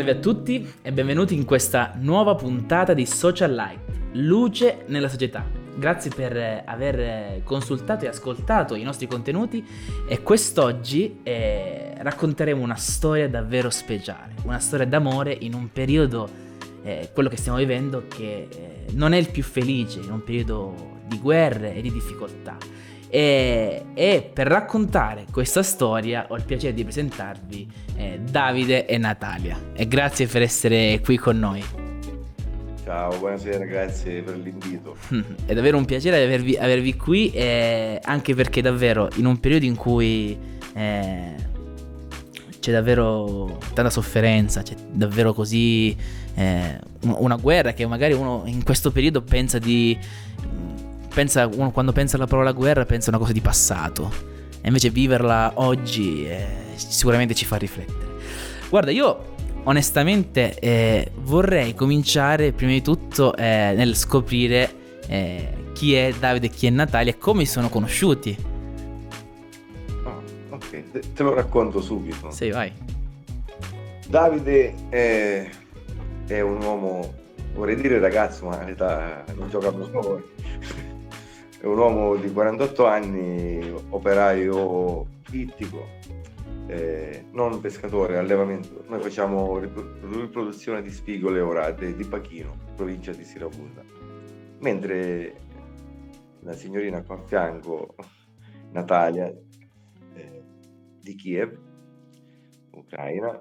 Salve a tutti e benvenuti in questa nuova puntata di Social Light, luce nella società. Grazie per eh, aver eh, consultato e ascoltato i nostri contenuti e quest'oggi eh, racconteremo una storia davvero speciale, una storia d'amore in un periodo, eh, quello che stiamo vivendo, che eh, non è il più felice, in un periodo di guerre e di difficoltà. E, e, per raccontare questa storia ho il piacere di presentarvi eh, Davide e Natalia. E grazie per essere qui con noi. Ciao, buonasera, grazie per l'invito. È davvero un piacere avervi, avervi qui, eh, anche perché davvero in un periodo in cui eh, c'è davvero tanta sofferenza, c'è davvero così eh, una guerra che magari uno in questo periodo pensa di pensa, uno quando pensa alla parola guerra pensa a una cosa di passato. E invece viverla oggi eh, sicuramente ci fa riflettere. Guarda, io onestamente eh, vorrei cominciare prima di tutto eh, nel scoprire eh, chi è Davide e chi è Natalia e come si sono conosciuti. Oh, ok, te, lo racconto subito. Sì, vai. Davide è, è un uomo, vorrei dire ragazzo, ma in realtà non gioca a favore è un uomo di 48 anni, operaio ittico, eh, non pescatore, allevamento. Noi facciamo riproduzione di spigole orate di Pachino, provincia di Siracusa. Mentre la signorina qua a fianco, Natalia, eh, di Kiev, Ucraina,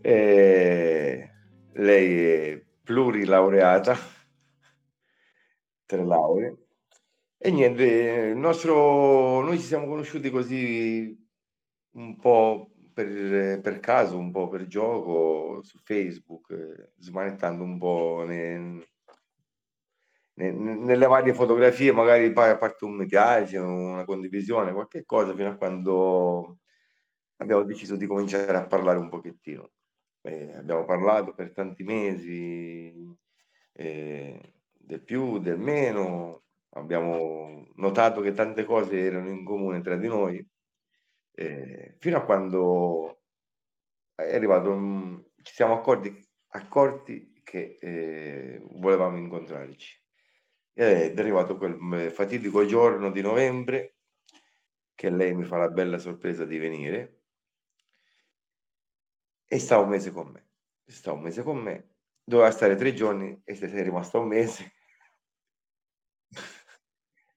eh, lei è plurilaureata, tre lauree, e niente, il nostro noi ci siamo conosciuti così un po' per per caso, un po' per gioco su Facebook, eh, smanettando un po' ne ne nelle varie fotografie, magari a parte un mi piace, una condivisione, qualche cosa, fino a quando abbiamo deciso di cominciare a parlare un pochettino. Ehm, abbiamo parlato per tanti mesi, ehm, del più, del meno abbiamo notato che tante cose erano in comune tra di noi, eh, fino a quando è arrivato, ci siamo accorti, accorti che eh, volevamo incontrarci. Ed è arrivato quel fatidico giorno di novembre che lei mi fa la bella sorpresa di venire e sta un mese con me. Sta un mese con me, doveva stare tre giorni e sei rimasta un mese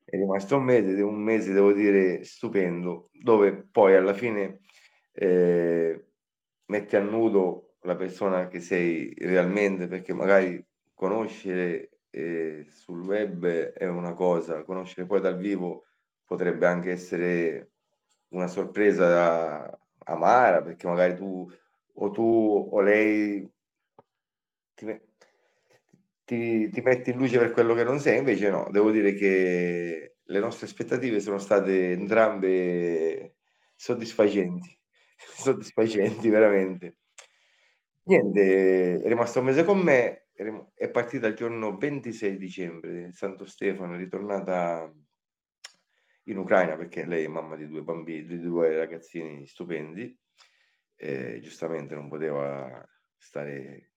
è rimasto un mese, un mese devo dire stupendo, dove poi alla fine eh, metti a nudo la persona che sei realmente, perché magari conoscere eh, sul web è una cosa, conoscere poi dal vivo potrebbe anche essere una sorpresa amara, perché magari tu o tu o lei ti, ti, ti metti in luce per quello che non sei, invece no, devo dire che le nostre aspettative sono state entrambe soddisfacenti, soddisfacenti veramente. Niente, è rimasto un mese con me, è partita il giorno 26 dicembre, Santo Stefano, è ritornata in Ucraina perché lei è mamma di due bambini, di due ragazzini stupendi, e giustamente non poteva stare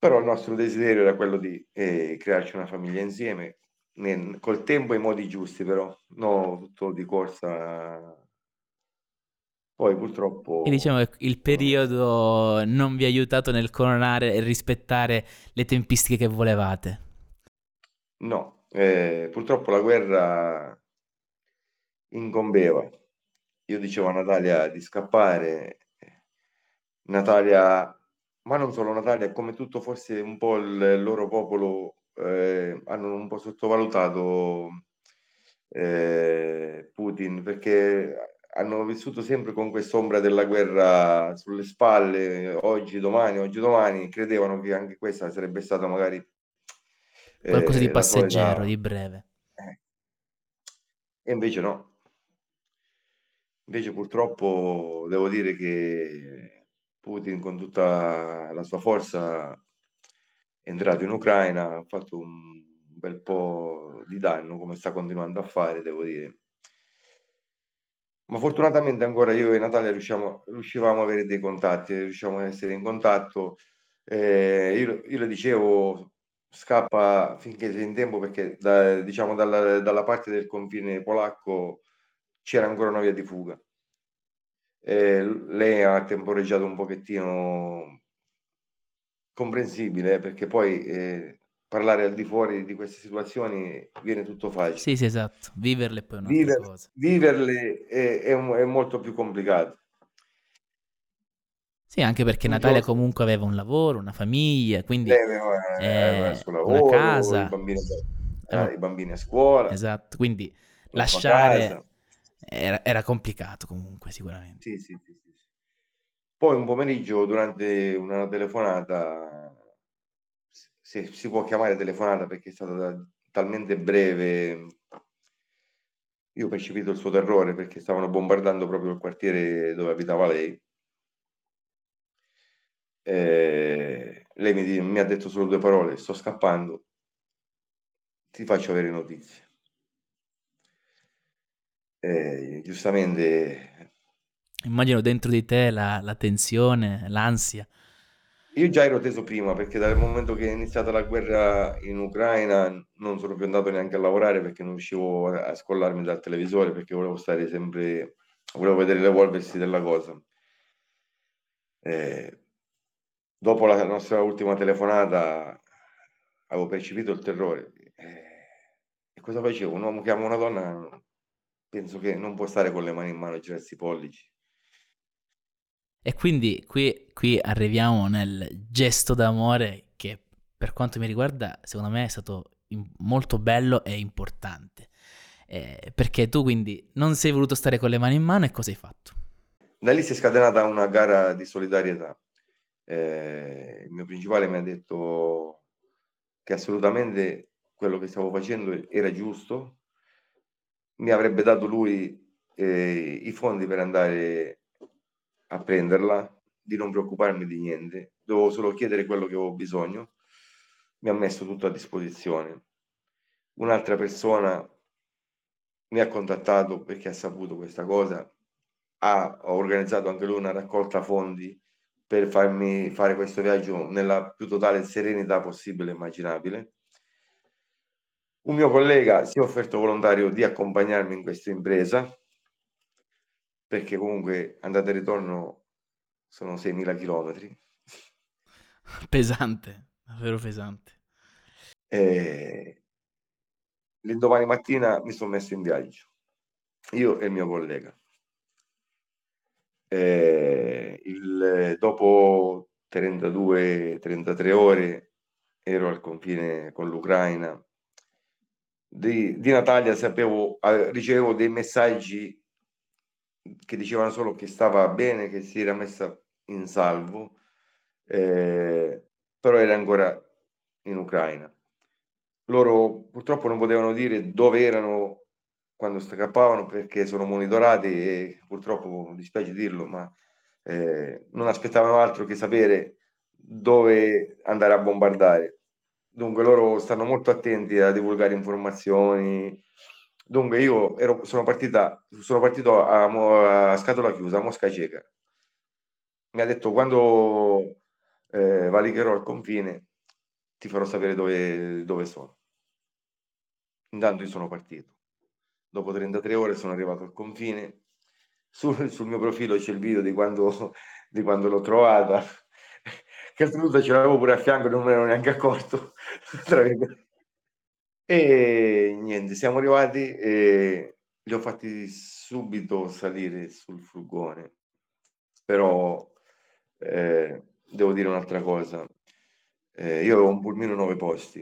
però il nostro desiderio era quello di eh, crearci una famiglia insieme, nel, col tempo e i modi giusti, però, no tutto di corsa. Poi purtroppo... E diciamo che il periodo non vi ha aiutato nel coronare e rispettare le tempistiche che volevate. No, eh, purtroppo la guerra incombeva. Io dicevo a Natalia di scappare, Natalia ma non solo Natalia, come tutto forse un po' il loro popolo eh, hanno un po' sottovalutato eh, Putin perché hanno vissuto sempre con quest'ombra della guerra sulle spalle, oggi, domani, oggi, domani, credevano che anche questa sarebbe stata magari eh, qualcosa di passeggero, solita... di breve. Eh. E invece no. Invece purtroppo devo dire che Putin con tutta la sua forza è entrato in Ucraina, ha fatto un bel po' di danno come sta continuando a fare, devo dire. Ma fortunatamente ancora io e Natalia riusciamo riuscivamo a avere dei contatti, riusciamo a essere in contatto. Ehm, io io le dicevo: "Scappa finché sei in tempo", perché da diciamo dalla dalla parte del confine polacco c'era ancora una via di fuga. L lei ha temporeggiato un pochettino comprensibile, eh, perché poi, ehm, parlare al di fuori di queste situazioni viene tutto Sì, facile. sì, esatto. Viverle poi è un'altra Viver cosa. viverle è è è molto più complicato. Sì, anche perché Tu Natalia Gios comunque aveva un lavoro, una famiglia, quindi, aveva il ehm, suo una lavoro, i casa, bambini eh, i bambini a scuola esatto, quindi casa. lasciare era era complicato comunque sicuramente. Sì, sì, sì, sì. Poi un pomeriggio durante una telefonata se si può chiamare telefonata perché è stata ta talmente breve io ho percepito il suo terrore perché stavano bombardando proprio il quartiere dove abitava lei. Ehm, lei mi mi ha detto solo 2 parole: "Sto scappando" "ti faccio avere notizie." E giustamente Immagino dentro di te la la tensione, l'ansia. Io già ero teso prima, perché dal momento che è iniziata la guerra in Ucraina non sono più andato neanche a lavorare perché non riuscivo a scollarmi dal televisore, perché volevo stare sempre volevo vedere l'evolversi della cosa. Ehm, dopo la nostra ultima telefonata avevo percepito il terrore, ehm, e cosa facevo? Un uomo che ama una donna penso che non può stare con le mani in mano e girarsi i pollici. E quindi qui qui arriviamo nel gesto d'amore che, per quanto mi riguarda, secondo me è stato molto bello e importante. Ehm, perché tu quindi non sei voluto stare con le mani in mano e cosa hai fatto? Da lì si è scatenata una gara di solidarietà. Ehm, il mio principale mi ha detto che assolutamente quello che stavo facendo era giusto mi avrebbe dato lui, ehm, i fondi per andare a prenderla, di non preoccuparmi di niente, dovevo solo chiedere quello che avevo bisogno. Mi ha messo tutto a disposizione. Un'altra persona mi ha contattato perché ha saputo questa cosa, ha organizzato anche lui una raccolta fondi per farmi fare questo viaggio nella più totale serenità possibile e immaginabile. Un mio collega si è offerto volontario di accompagnarmi in questa impresa perché comunque andata e ritorno sono 6000 chilometri. Pesante, davvero pesante. Ehm l'indomani mattina mi son messo in viaggio, io e il mio collega. Ehm, il dopo 32, 33 ore ero al confine con l'Ucraina. Di di Natalia sapevo a ricevevo dei messaggi che dicevano solo che stava bene, che si era messa in salvo, ehm, però era ancora in Ucraina. Loro purtroppo non potevano dire dove erano quando scappavano perché sono monitorati e purtroppo, mi dispiace dirlo, ma, ehm, non aspettavano altro che sapere dove andare a bombardare. Dunque loro stanno molto attenti a divulgare informazioni. Dunque io ero sono partita sono partito a mo a scatola chiusa, a mosca cieca. Mi ha detto: "Quando, ehm, valicherò il confine ti farò sapere dove dove sono." Intanto io sono partito. Dopo 33 ore sono arrivato al confine. Sul sul mio profilo c'è il video di quando di quando l'ho trovata, che oltretutto ce l'avevo pure a fianco non me ne ero neanche accorto, E niente, siamo arrivati e li ho fatti subito salire sul furgone. Però, ehm, devo dire un'altra cosa, ehm, io avevo un pulmino 9 posti.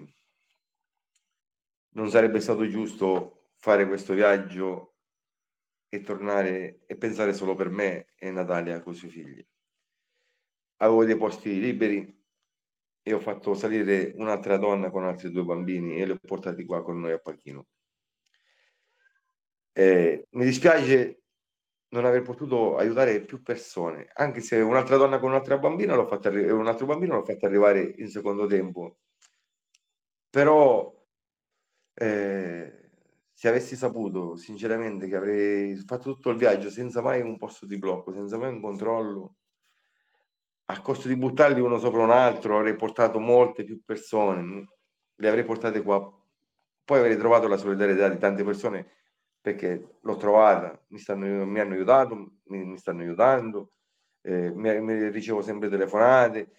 Non sarebbe stato giusto fare questo viaggio e tornare e pensare solo per me e Natalia coi suoi figli. Avevo dei posti liberi e ho fatto salire un'altra donna con altri 2 bambini e li ho portati qua con noi a Pachino. Ehm, mi dispiace non aver potuto aiutare più persone, anche se un'altra donna con un'altra bambina l'ho fatta arri un altro bambino l'ho fatto arrivare in secondo tempo. Però, ehm, se avessi saputo sinceramente che avrei fatto tutto il viaggio senza mai un posto di blocco, senza mai un controllo, a costo di buttarli uno sopra un altro, avrei portato molte più persone, le avrei portate qua. Poi avrei trovato la solidarietà di tante persone perché l'ho trovata, mi, stanno, mi hanno aiutato, mi, mi stanno aiutando, eh, mi, mi, ricevo sempre telefonate.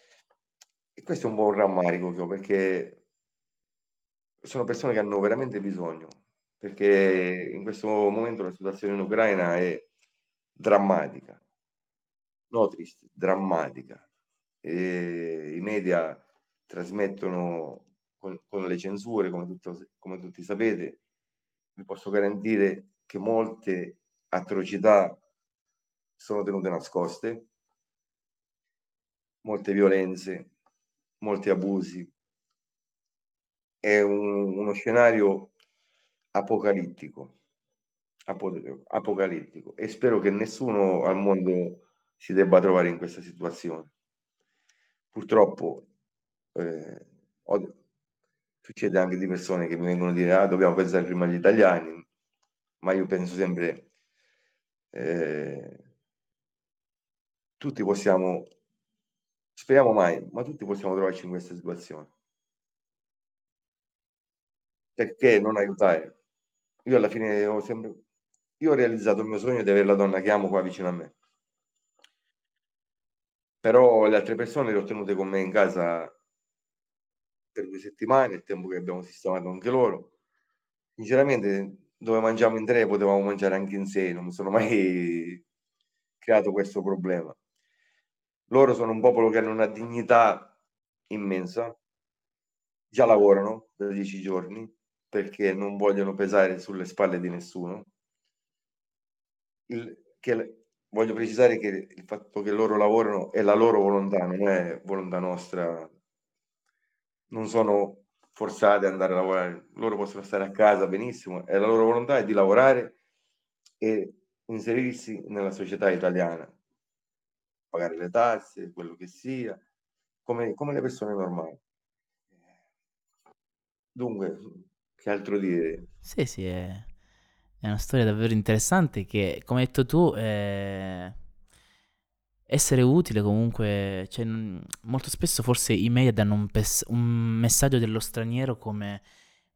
E questo è un po' un rammarico che ho perché sono persone che hanno veramente bisogno, perché in questo momento la situazione in Ucraina è drammatica no triste, drammatica. E I media trasmettono con, con le censure, come, tutto, come tutti sapete, vi posso garantire che molte atrocità sono tenute nascoste, molte violenze, molti abusi. È un, uno scenario apocalittico, apocalittico e spero che nessuno al mondo si debba trovare in questa situazione. Purtroppo eh, succede anche di persone che mi vengono a dire ah, dobbiamo pensare prima agli italiani, ma io penso sempre eh, tutti possiamo, speriamo mai, ma tutti possiamo trovarci in questa situazione. Perché non aiutare? Io alla fine ho sempre, io ho realizzato il mio sogno di avere la donna che amo qua vicino a me però le altre persone le ho tenute con me in casa per due settimane, il tempo che abbiamo sistemato anche loro. Sinceramente, dove mangiamo in tre potevamo mangiare anche in sei, non mi sono mai creato questo problema. Loro sono un popolo che hanno una dignità immensa, già lavorano da dieci giorni perché non vogliono pesare sulle spalle di nessuno. Il, che voglio precisare che il fatto che loro lavorano è la loro volontà, non è volontà nostra. Non sono forzati ad andare a lavorare, loro possono stare a casa benissimo, è la loro volontà è di lavorare e inserirsi nella società italiana, pagare le tasse, quello che sia, come, come le persone normali. Dunque, che altro dire? Sì, sì, è è una storia davvero interessante che, come hai detto tu, è... essere utile comunque, cioè, molto spesso forse i media danno un, pes- un messaggio dello straniero come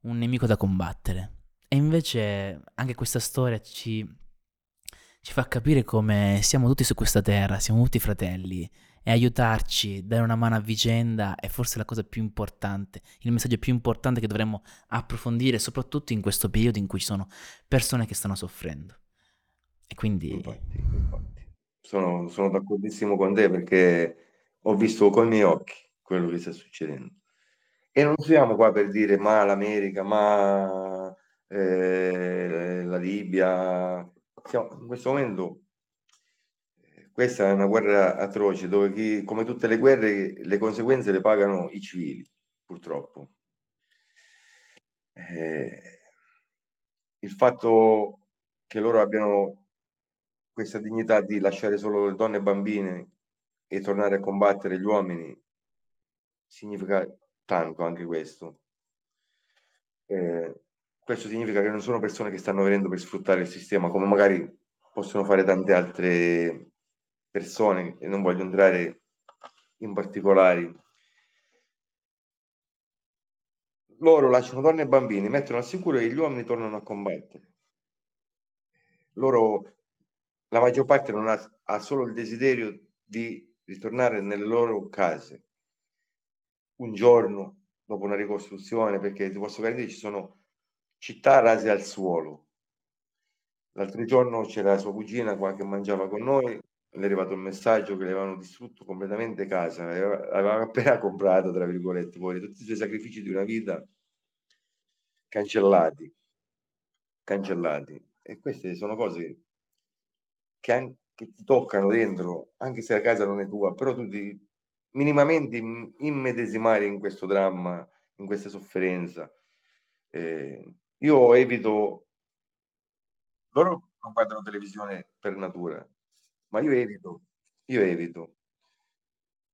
un nemico da combattere. E invece anche questa storia ci, ci fa capire come siamo tutti su questa terra, siamo tutti fratelli e aiutarci, dare una mano a vicenda è forse la cosa più importante, il messaggio più importante che dovremmo approfondire, soprattutto in questo periodo in cui ci sono persone che stanno soffrendo. E quindi... Infatti, infatti. Sono, sono d'accordissimo con te perché ho visto con i miei occhi quello che sta succedendo. E non siamo qua per dire ma l'America, ma eh, la Libia. Siamo, in questo momento questa è una guerra atroce dove chi, come tutte le guerre le conseguenze le pagano i civili, purtroppo. Eh, il fatto che loro abbiano questa dignità di lasciare solo le donne e bambine e tornare a combattere gli uomini significa tanto anche questo. Eh, questo significa che non sono persone che stanno venendo per sfruttare il sistema come magari possono fare tante altre persone, e non voglio entrare in particolari, loro lasciano donne e bambini, mettono al sicuro e gli uomini tornano a combattere. Loro, la maggior parte non ha, ha solo il desiderio di ritornare nelle loro case un giorno dopo una ricostruzione, perché ti posso garantire ci sono città rase al suolo. L'altro giorno c'era sua cugina qua che mangiava con noi, le è arrivato il messaggio che le avevano distrutto completamente casa, aveva, aveva appena comprato, tra virgolette, poi tutti i suoi sacrifici di una vita cancellati, cancellati. E queste sono cose che, anche, che ti toccano dentro, anche se la casa non è tua, però tu ti minimamente immedesimare in questo dramma, in questa sofferenza. Eh, io evito, loro non guardano televisione per natura, ma io evito, io evito,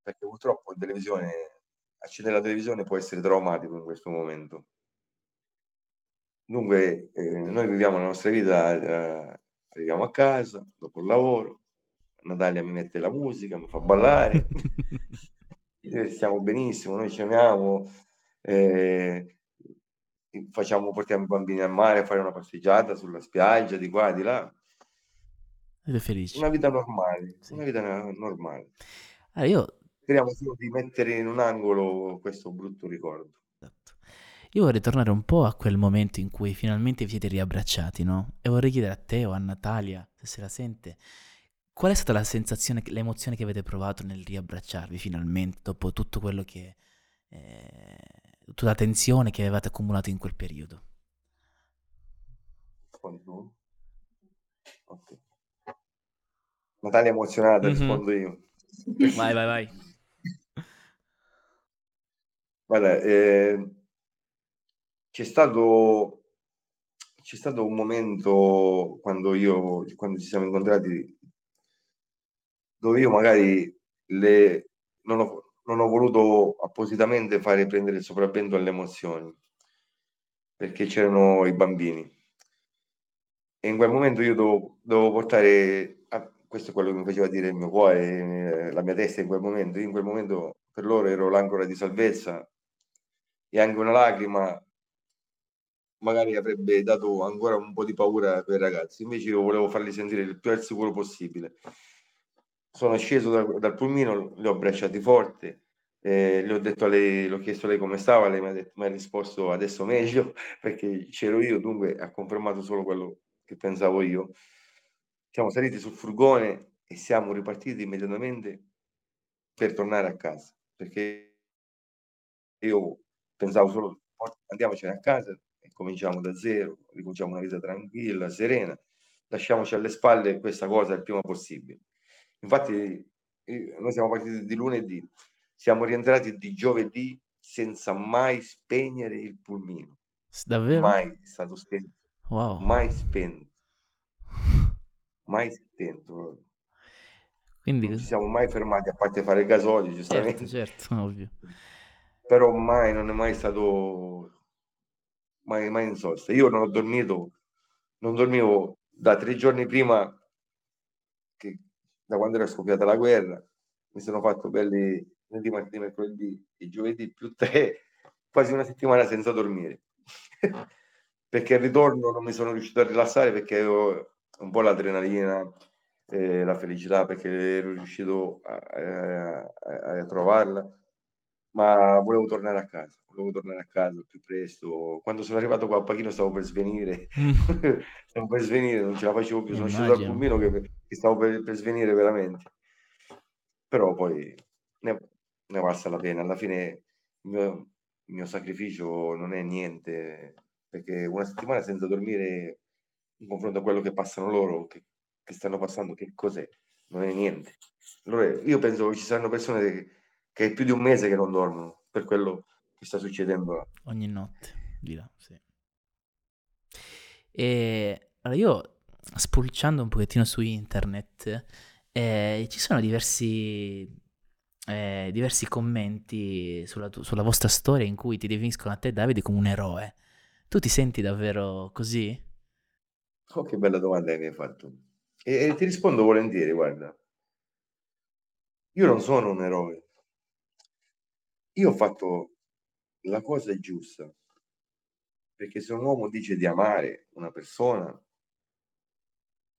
perché purtroppo in televisione, accendere la televisione può essere traumatico in questo momento. Dunque, eh, noi viviamo la nostra vita, eh, arriviamo a casa dopo il lavoro, Natalia mi mette la musica, mi fa ballare, stiamo benissimo, noi ceniamo, eh, facciamo, portiamo i bambini al mare a fare una passeggiata sulla spiaggia, di qua, di là. Ed felice. Una vita normale, sì. una vita normale. Allora io... Speriamo solo di mettere in un angolo questo brutto ricordo. Esatto. Io vorrei tornare un po' a quel momento in cui finalmente vi siete riabbracciati, no? E vorrei chiedere a te o a Natalia, se se la sente, qual è stata la sensazione, l'emozione che avete provato nel riabbracciarvi finalmente dopo tutto quello che... Eh, tutta la tensione che avevate accumulato in quel periodo? Okay. Natalia emozionata, mm-hmm. rispondo io. Vai, vai, vai. Guarda, eh, c'è stato, c'è stato un momento quando io, quando ci siamo incontrati, dove io magari le, non, ho, non ho voluto appositamente fare prendere il sopravvento alle emozioni, perché c'erano i bambini. E in quel momento io dovevo, dovevo portare, a, questo è quello che mi faceva dire il mio cuore, eh, la mia testa in quel momento, io in quel momento per loro ero l'ancora di salvezza e anche una lacrima magari avrebbe dato ancora un po' di paura per i ragazzi. Invece io volevo farli sentire il più al sicuro possibile. Sono sceso da, dal pulmino, li ho abbracciati forte, eh, le ho detto lei, l'ho chiesto a lei come stava, lei mi ha, detto, mi ha risposto adesso meglio perché c'ero io, dunque ha confermato solo quello che pensavo io. Siamo saliti sul furgone e siamo ripartiti immediatamente per tornare a casa perché io pensavo solo andiamocene a casa e cominciamo da zero, ricominciamo una vita tranquilla, serena, lasciamoci alle spalle questa cosa il prima possibile. Infatti noi siamo partiti di lunedì, siamo rientrati di giovedì senza mai spegnere il pulmino. Davvero? Mai stato spento. Wow. Mai spento. Mai spento. Quindi... Non ci siamo mai fermati a parte fare il gasolio, giustamente. Certo, certo, ovvio però mai, non è mai stato mai, mai in sosta. Io non ho dormito, non dormivo da tre giorni prima che da quando era scoppiata la guerra, mi sono fatto belli lunedì, martedì, mercoledì e giovedì più tre, quasi una settimana senza dormire. perché al ritorno non mi sono riuscito a rilassare perché avevo un po' l'adrenalina, eh, la felicità perché ero riuscito a, a, a, trovarla ma volevo tornare a casa, volevo tornare a casa più presto. Quando sono arrivato qua a Pachino stavo per svenire, mm. stavo per svenire, non ce la facevo più, sono sceso dal pulmino che, che stavo per, per, svenire veramente. Però poi ne, ne passa la pena, alla fine il mio, il mio sacrificio non è niente, perché una settimana senza dormire in confronto a quello che passano loro, che, che stanno passando, che cos'è? Non è niente. Allora, io penso che ci saranno persone che che è più di un mese che non dormono per quello che sta succedendo. Ogni notte, di là, sì. E allora io, spulciando un pochettino su internet, eh, ci sono diversi, eh, diversi commenti sulla, tu- sulla vostra storia in cui ti definiscono a te, Davide, come un eroe. Tu ti senti davvero così? Oh, che bella domanda che mi hai fatto. E, e ti rispondo volentieri, guarda. Io non sono un eroe, io ho fatto la cosa giusta, perché se un uomo dice di amare una persona,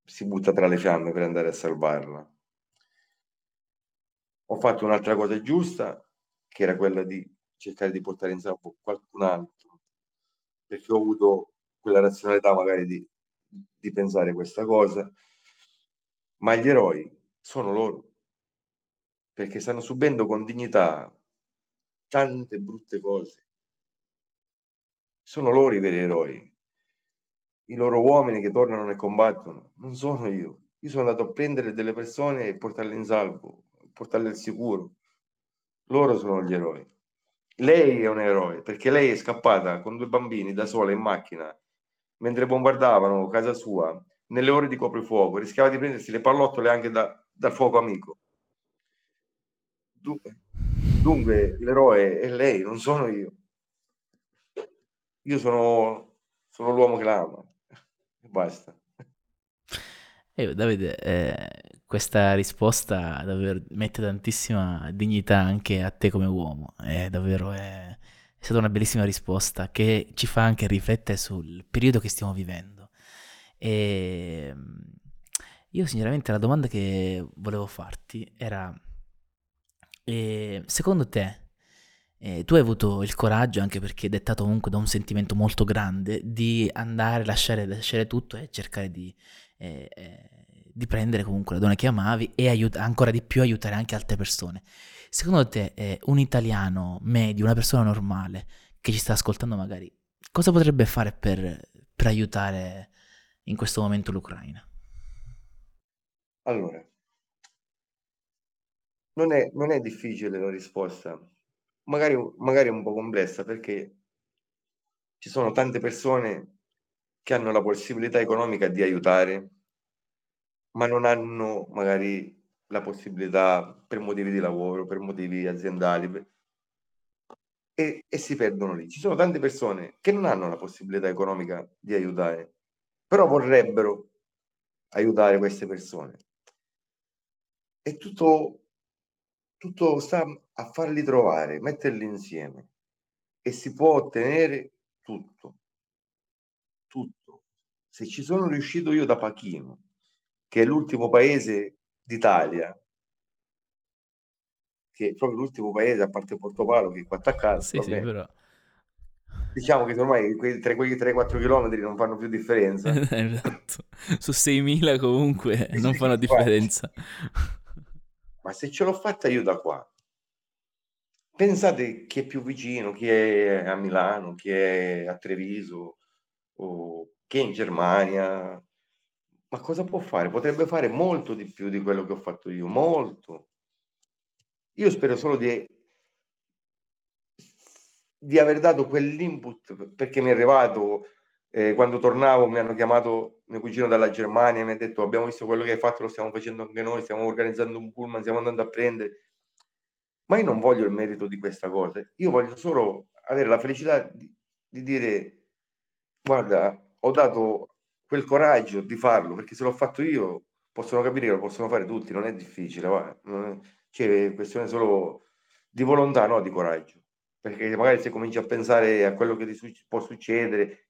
si butta tra le fiamme per andare a salvarla. Ho fatto un'altra cosa giusta, che era quella di cercare di portare in salvo qualcun altro, perché ho avuto quella razionalità magari di, di pensare questa cosa, ma gli eroi sono loro, perché stanno subendo con dignità tante brutte cose. Sono loro i veri eroi. I loro uomini che tornano e combattono. Non sono io. Io sono andato a prendere delle persone e portarle in salvo, portarle al sicuro. Loro sono gli eroi. Lei è un eroe perché lei è scappata con due bambini da sola in macchina mentre bombardavano casa sua nelle ore di coprifuoco. Rischiava di prendersi le pallottole anche da, dal fuoco amico. Dunque, Dunque l'eroe è lei, non sono io. Io sono, sono l'uomo che la ama. E basta. Eh, Davide, eh, questa risposta davvero mette tantissima dignità anche a te come uomo. È davvero è, è stata una bellissima risposta che ci fa anche riflettere sul periodo che stiamo vivendo. E mm, io sinceramente la domanda che volevo farti era, eh, secondo te, eh, tu hai avuto il coraggio, anche perché dettato comunque da un sentimento molto grande, di andare, lasciare, lasciare tutto e cercare di, eh, eh, di prendere comunque la donna che amavi e aiut- ancora di più aiutare anche altre persone. Secondo te, eh, un italiano medio, una persona normale che ci sta ascoltando magari, cosa potrebbe fare per, per aiutare in questo momento l'Ucraina? Allora, non è, non è difficile la risposta, magari, magari è un po' complessa perché ci sono tante persone che hanno la possibilità economica di aiutare, ma non hanno magari la possibilità per motivi di lavoro, per motivi aziendali e, e si perdono lì. Ci sono tante persone che non hanno la possibilità economica di aiutare, però vorrebbero aiutare queste persone. E tutto, tutto sta a farli trovare, metterli insieme e si può ottenere tutto, tutto. Se ci sono riuscito io da Pachino, che è l'ultimo paese d'Italia, che è proprio l'ultimo paese, a parte Portopalo, che è qua attaccato, Sì, sì, però... diciamo che ormai quei 3, quei 3-4 km non fanno più differenza. esatto. Su 6.000 comunque Sì, non fanno differenza. Ma se ce l'ho fatta io da qua, pensate chi è più vicino, chi è a Milano, chi è a Treviso, o chi è in Germania, ma cosa può fare? Potrebbe fare molto di più di quello che ho fatto io, molto. Io spero solo di, di aver dato quell'input perché mi è arrivato, eh, quando tornavo mi hanno chiamato mio cugino dalla Germania mi ha detto abbiamo visto quello che hai fatto, lo stiamo facendo anche noi, stiamo organizzando un pullman, stiamo andando a prendere. Ma io non voglio il merito di questa cosa, io voglio solo avere la felicità di, di dire guarda, ho dato quel coraggio di farlo, perché se l'ho fatto io possono capire che lo possono fare tutti, non è difficile, va, non è, cioè, questione solo di volontà, no di coraggio. Perché magari se cominci a pensare a quello che ti su- può succedere,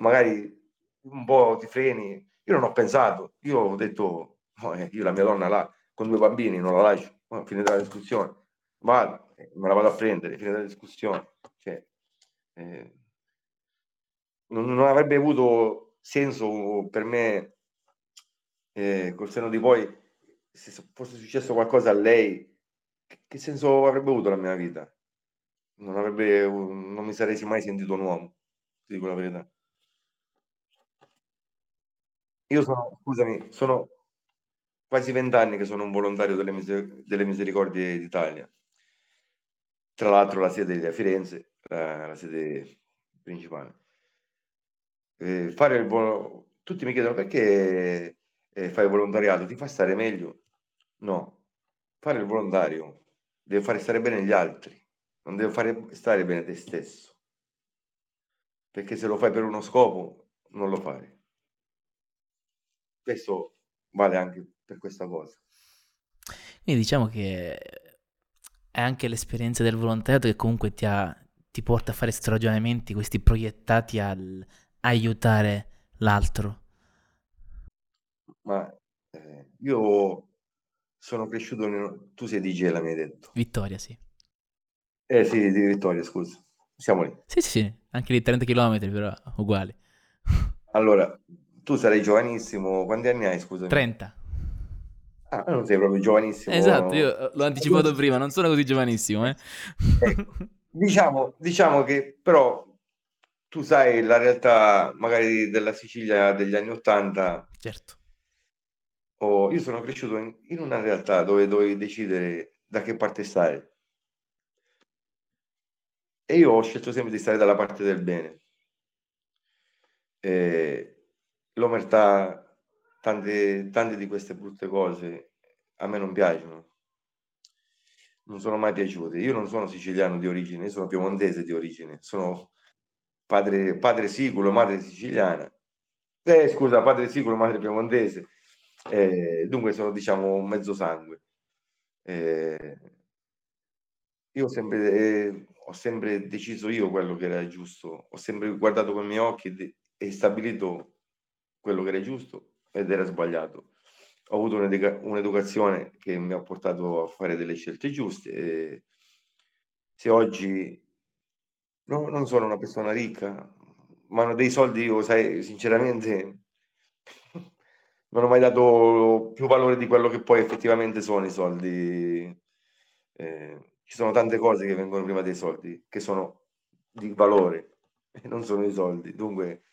magari un po' ti freni. Io non ho pensato, io ho detto, no, eh, io la mia donna là, con due bambini, non la lascio, oh, finita la discussione, vado, eh, me la vado a prendere, finita la discussione. Cioè, eh, non, non avrebbe avuto senso per me, eh, col senno di poi, se fosse successo qualcosa a lei, che, che senso avrebbe avuto la mia vita? Non, avrebbe, non mi sarei mai sentito un uomo, ti dico la verità. Io sono, scusami, sono quasi vent'anni che sono un volontario delle, Miser- delle Misericordie d'Italia. Tra l'altro la sede è a Firenze, la, la sede principale. Eh, fare il volo- Tutti mi chiedono perché eh, fai volontariato, ti fa stare meglio? No, fare il volontario deve fare stare bene gli altri, non deve fare stare bene te stesso, perché se lo fai per uno scopo non lo fai. Questo vale anche per questa cosa. Quindi diciamo che è anche l'esperienza del volontariato che comunque ti, ha, ti porta a fare questi ragionamenti, questi proiettati al aiutare l'altro. Ma eh, io sono cresciuto, in... tu sei di Gela, mi hai detto. Vittoria, sì. Eh sì, di Vittoria, scusa. Siamo lì. Sì, sì, sì, anche lì 30 km, però uguali. Allora, tu sarai giovanissimo, quanti anni hai, scusami? 30. Ah, non sei proprio giovanissimo. Esatto, io l'ho anticipato prima, non sono così giovanissimo, eh. Ecco, diciamo, diciamo che però tu sai la realtà magari della Sicilia degli anni Ottanta. Certo. Oh, io sono cresciuto in, in una realtà dove dovevi decidere da che parte stare. E io ho scelto sempre di stare dalla parte del bene. Eh, l'omertà, tante, tante di queste brutte cose a me non piacciono. Non sono mai piaciute. Io non sono siciliano di origine, sono piemontese di origine. Sono padre, padre siculo, madre siciliana. Eh, scusa, padre siculo, madre piemontese. Eh, dunque sono, diciamo, mezzo sangue. Eh, io ho sempre, eh, ho sempre deciso io quello che era giusto, ho sempre guardato con i miei occhi e, stabilito quello che era giusto ed era sbagliato. Ho avuto un'educa- un'educazione che mi ha portato a fare delle scelte giuste. E se oggi no, non sono una persona ricca, ma dei soldi, io, sai, sinceramente non ho mai dato più valore di quello che poi effettivamente sono i soldi. Eh, ci sono tante cose che vengono prima dei soldi, che sono di valore e non sono i soldi. Dunque,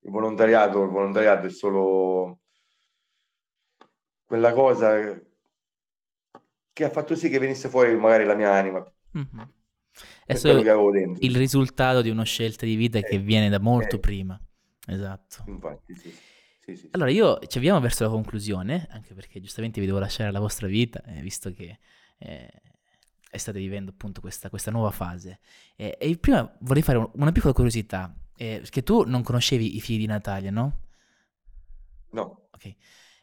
il volontariato, il volontariato è solo quella cosa che ha fatto sì che venisse fuori magari la mia anima. Mm-hmm. È solo il risultato di una scelta di vita eh, che viene da molto eh, prima. Esatto. Infatti, sì. Sì, sì, allora, io ci avviamo verso la conclusione, anche perché giustamente vi devo lasciare la vostra vita, eh, visto che eh, state vivendo appunto questa, questa nuova fase. E prima vorrei fare una piccola curiosità, eh, perché tu non conoscevi i figli di Natalia, no? No. Ok.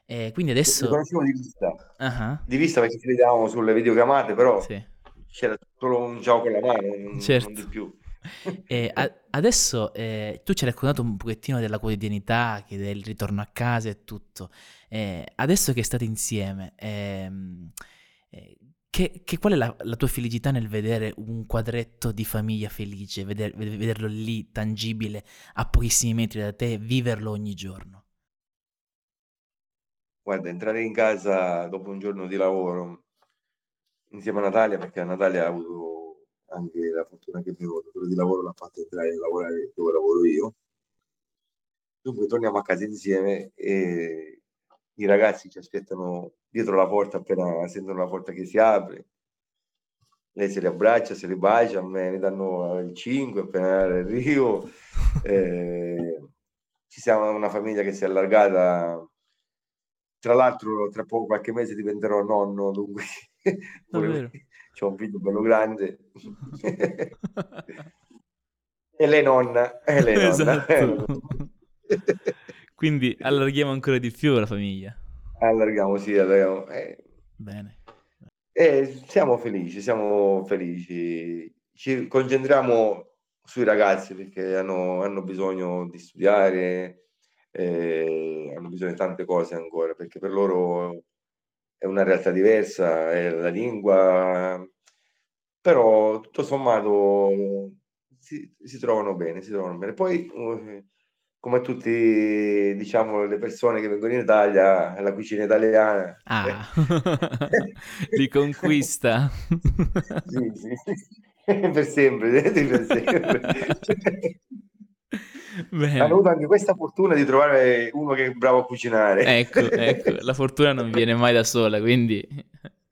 Eh, quindi adesso... Li conoscevo di vista. Uh-huh. Di vista perché ci vedevamo sulle videochiamate, però sì. c'era solo un gioco con la mano, non, certo. non di più. E a- adesso eh, tu ci hai raccontato un pochettino della quotidianità, che del ritorno a casa e tutto. Eh, adesso che state insieme, ehm, eh, che, che, qual è la, la, tua felicità nel vedere un quadretto di famiglia felice, veder, vederlo lì tangibile a pochissimi metri da te, viverlo ogni giorno? Guarda, entrare in casa dopo un giorno di lavoro insieme a Natalia, perché Natalia ha avuto anche la fortuna che mio datore di lavoro l'ha fatto entrare a lavorare dove lavoro io. Dunque torniamo a casa insieme e i ragazzi ci aspettano dietro la porta appena sentono la porta che si apre. Lei se li abbraccia, se li bacia, a me mi danno il 5 appena arrivo. Eh, ci siamo una famiglia che si è allargata. Tra l'altro, tra poco, qualche mese diventerò nonno, dunque c'ho un figlio bello grande. e lei nonna. E lei nonna. Esatto. Quindi allarghiamo ancora di più la famiglia. Allarghiamo, sì, allarghiamo. Eh. Bene. Eh, siamo felici, siamo felici. Ci concentriamo sui ragazzi perché hanno, hanno bisogno di studiare, eh, hanno bisogno di tante cose ancora, perché per loro è una realtà diversa, è la lingua, però tutto sommato si, si trovano bene, si trovano bene. Poi uh, come tutti diciamo le persone che vengono in Italia, la cucina italiana ah, li conquista sì, sì, per sempre, per sempre. Bene. Hanno avuto anche questa fortuna di trovare uno che è bravo a cucinare. Ecco, ecco, la fortuna non viene mai da sola, quindi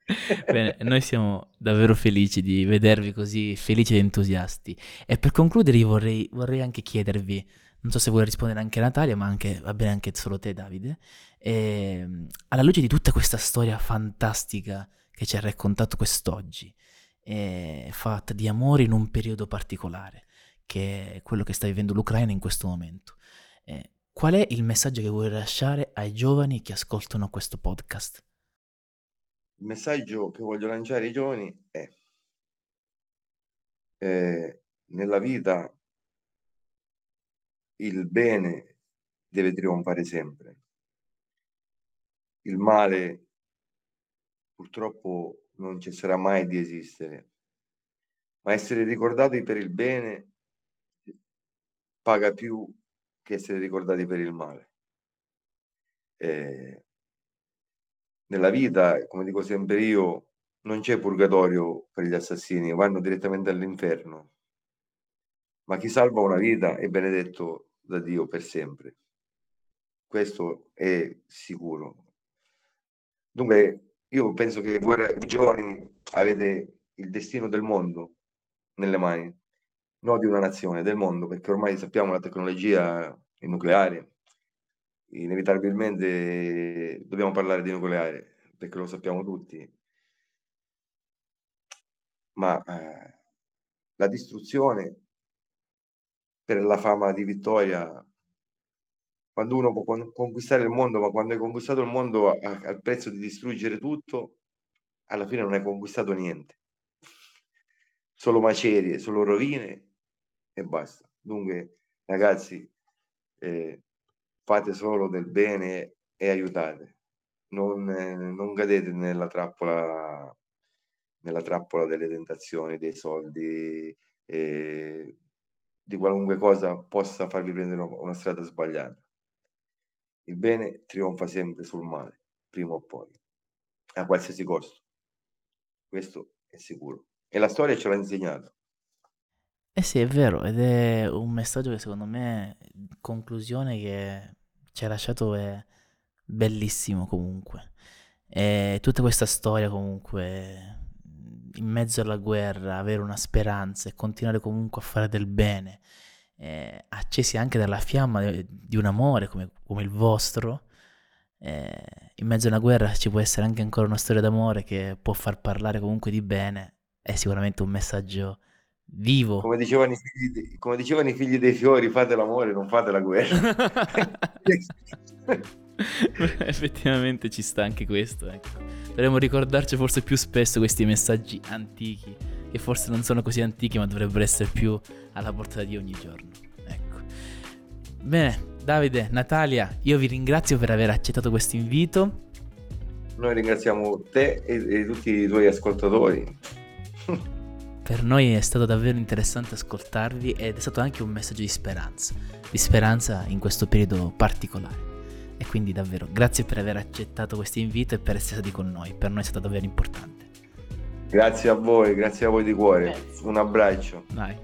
Bene, noi siamo davvero felici di vedervi così felici ed entusiasti. E per concludere io vorrei, vorrei anche chiedervi non so se vuoi rispondere anche Natalia, ma anche, va bene anche solo te Davide, e, ehm, alla luce di tutta questa storia fantastica che ci ha raccontato quest'oggi, eh, fatta di amore in un periodo particolare, che è quello che sta vivendo l'Ucraina in questo momento. Eh, qual è il messaggio che vuoi lasciare ai giovani che ascoltano questo podcast? Il messaggio che voglio lanciare ai giovani è eh, nella vita il bene deve trionfare sempre. Il male purtroppo non cesserà mai di esistere, ma essere ricordati per il bene paga più che essere ricordati per il male. Eh, nella vita, come dico sempre io, non c'è purgatorio per gli assassini, vanno direttamente all'inferno. Ma chi salva una vita è benedetto da Dio per sempre. Questo è sicuro. Dunque, io penso che voi giovani avete il destino del mondo nelle mani, non di una nazione, del mondo, perché ormai sappiamo la tecnologia è nucleare, inevitabilmente dobbiamo parlare di nucleare, perché lo sappiamo tutti. Ma eh, la distruzione per la fama di vittoria. Quando uno può conquistare il mondo, ma quando hai conquistato il mondo al prezzo di distruggere tutto, alla fine non hai conquistato niente. Solo macerie, solo rovine e basta. Dunque, ragazzi, eh, fate solo del bene e aiutate. Non, eh, non cadete nella trappola, nella trappola delle tentazioni, dei soldi, eh, di qualunque cosa possa farvi prendere una strada sbagliata. Il bene trionfa sempre sul male, prima o poi, a qualsiasi costo. Questo è sicuro. E la storia ce l'ha insegnato. Eh sì, è vero, ed è un messaggio che secondo me, conclusione che ci ha lasciato è bellissimo comunque. E tutta questa storia comunque, in mezzo alla guerra, avere una speranza e continuare comunque a fare del bene, eh, accesi anche dalla fiamma di un amore come, come il vostro, eh, in mezzo a una guerra ci può essere anche ancora una storia d'amore che può far parlare comunque di bene, è sicuramente un messaggio vivo. Come dicevano i figli, come dicevano i figli dei fiori, fate l'amore, non fate la guerra. Effettivamente ci sta anche questo, ecco. Dovremmo ricordarci forse più spesso questi messaggi antichi, che forse non sono così antichi, ma dovrebbero essere più alla portata di ogni giorno. Ecco. Bene, Davide, Natalia, io vi ringrazio per aver accettato questo invito. Noi ringraziamo te e, e tutti i tuoi ascoltatori. Per noi è stato davvero interessante ascoltarvi ed è stato anche un messaggio di speranza, di speranza in questo periodo particolare. E quindi davvero grazie per aver accettato questo invito e per essere stati con noi, per noi è stato davvero importante. Grazie a voi, grazie a voi di cuore, grazie. un abbraccio. Dai.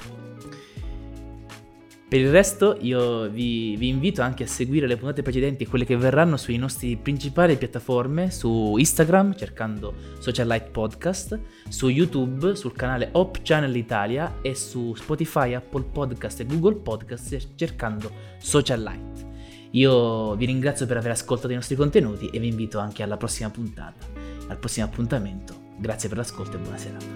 Per il resto io vi, vi, invito anche a seguire le puntate precedenti e quelle che verranno sui nostri principali piattaforme, su Instagram cercando Socialite Podcast, su YouTube sul canale Hop Channel Italia e su Spotify, Apple Podcast e Google Podcast cercando Socialite. Io vi ringrazio per aver ascoltato i nostri contenuti e vi invito anche alla prossima puntata, al prossimo appuntamento. Grazie per l'ascolto e buona serata.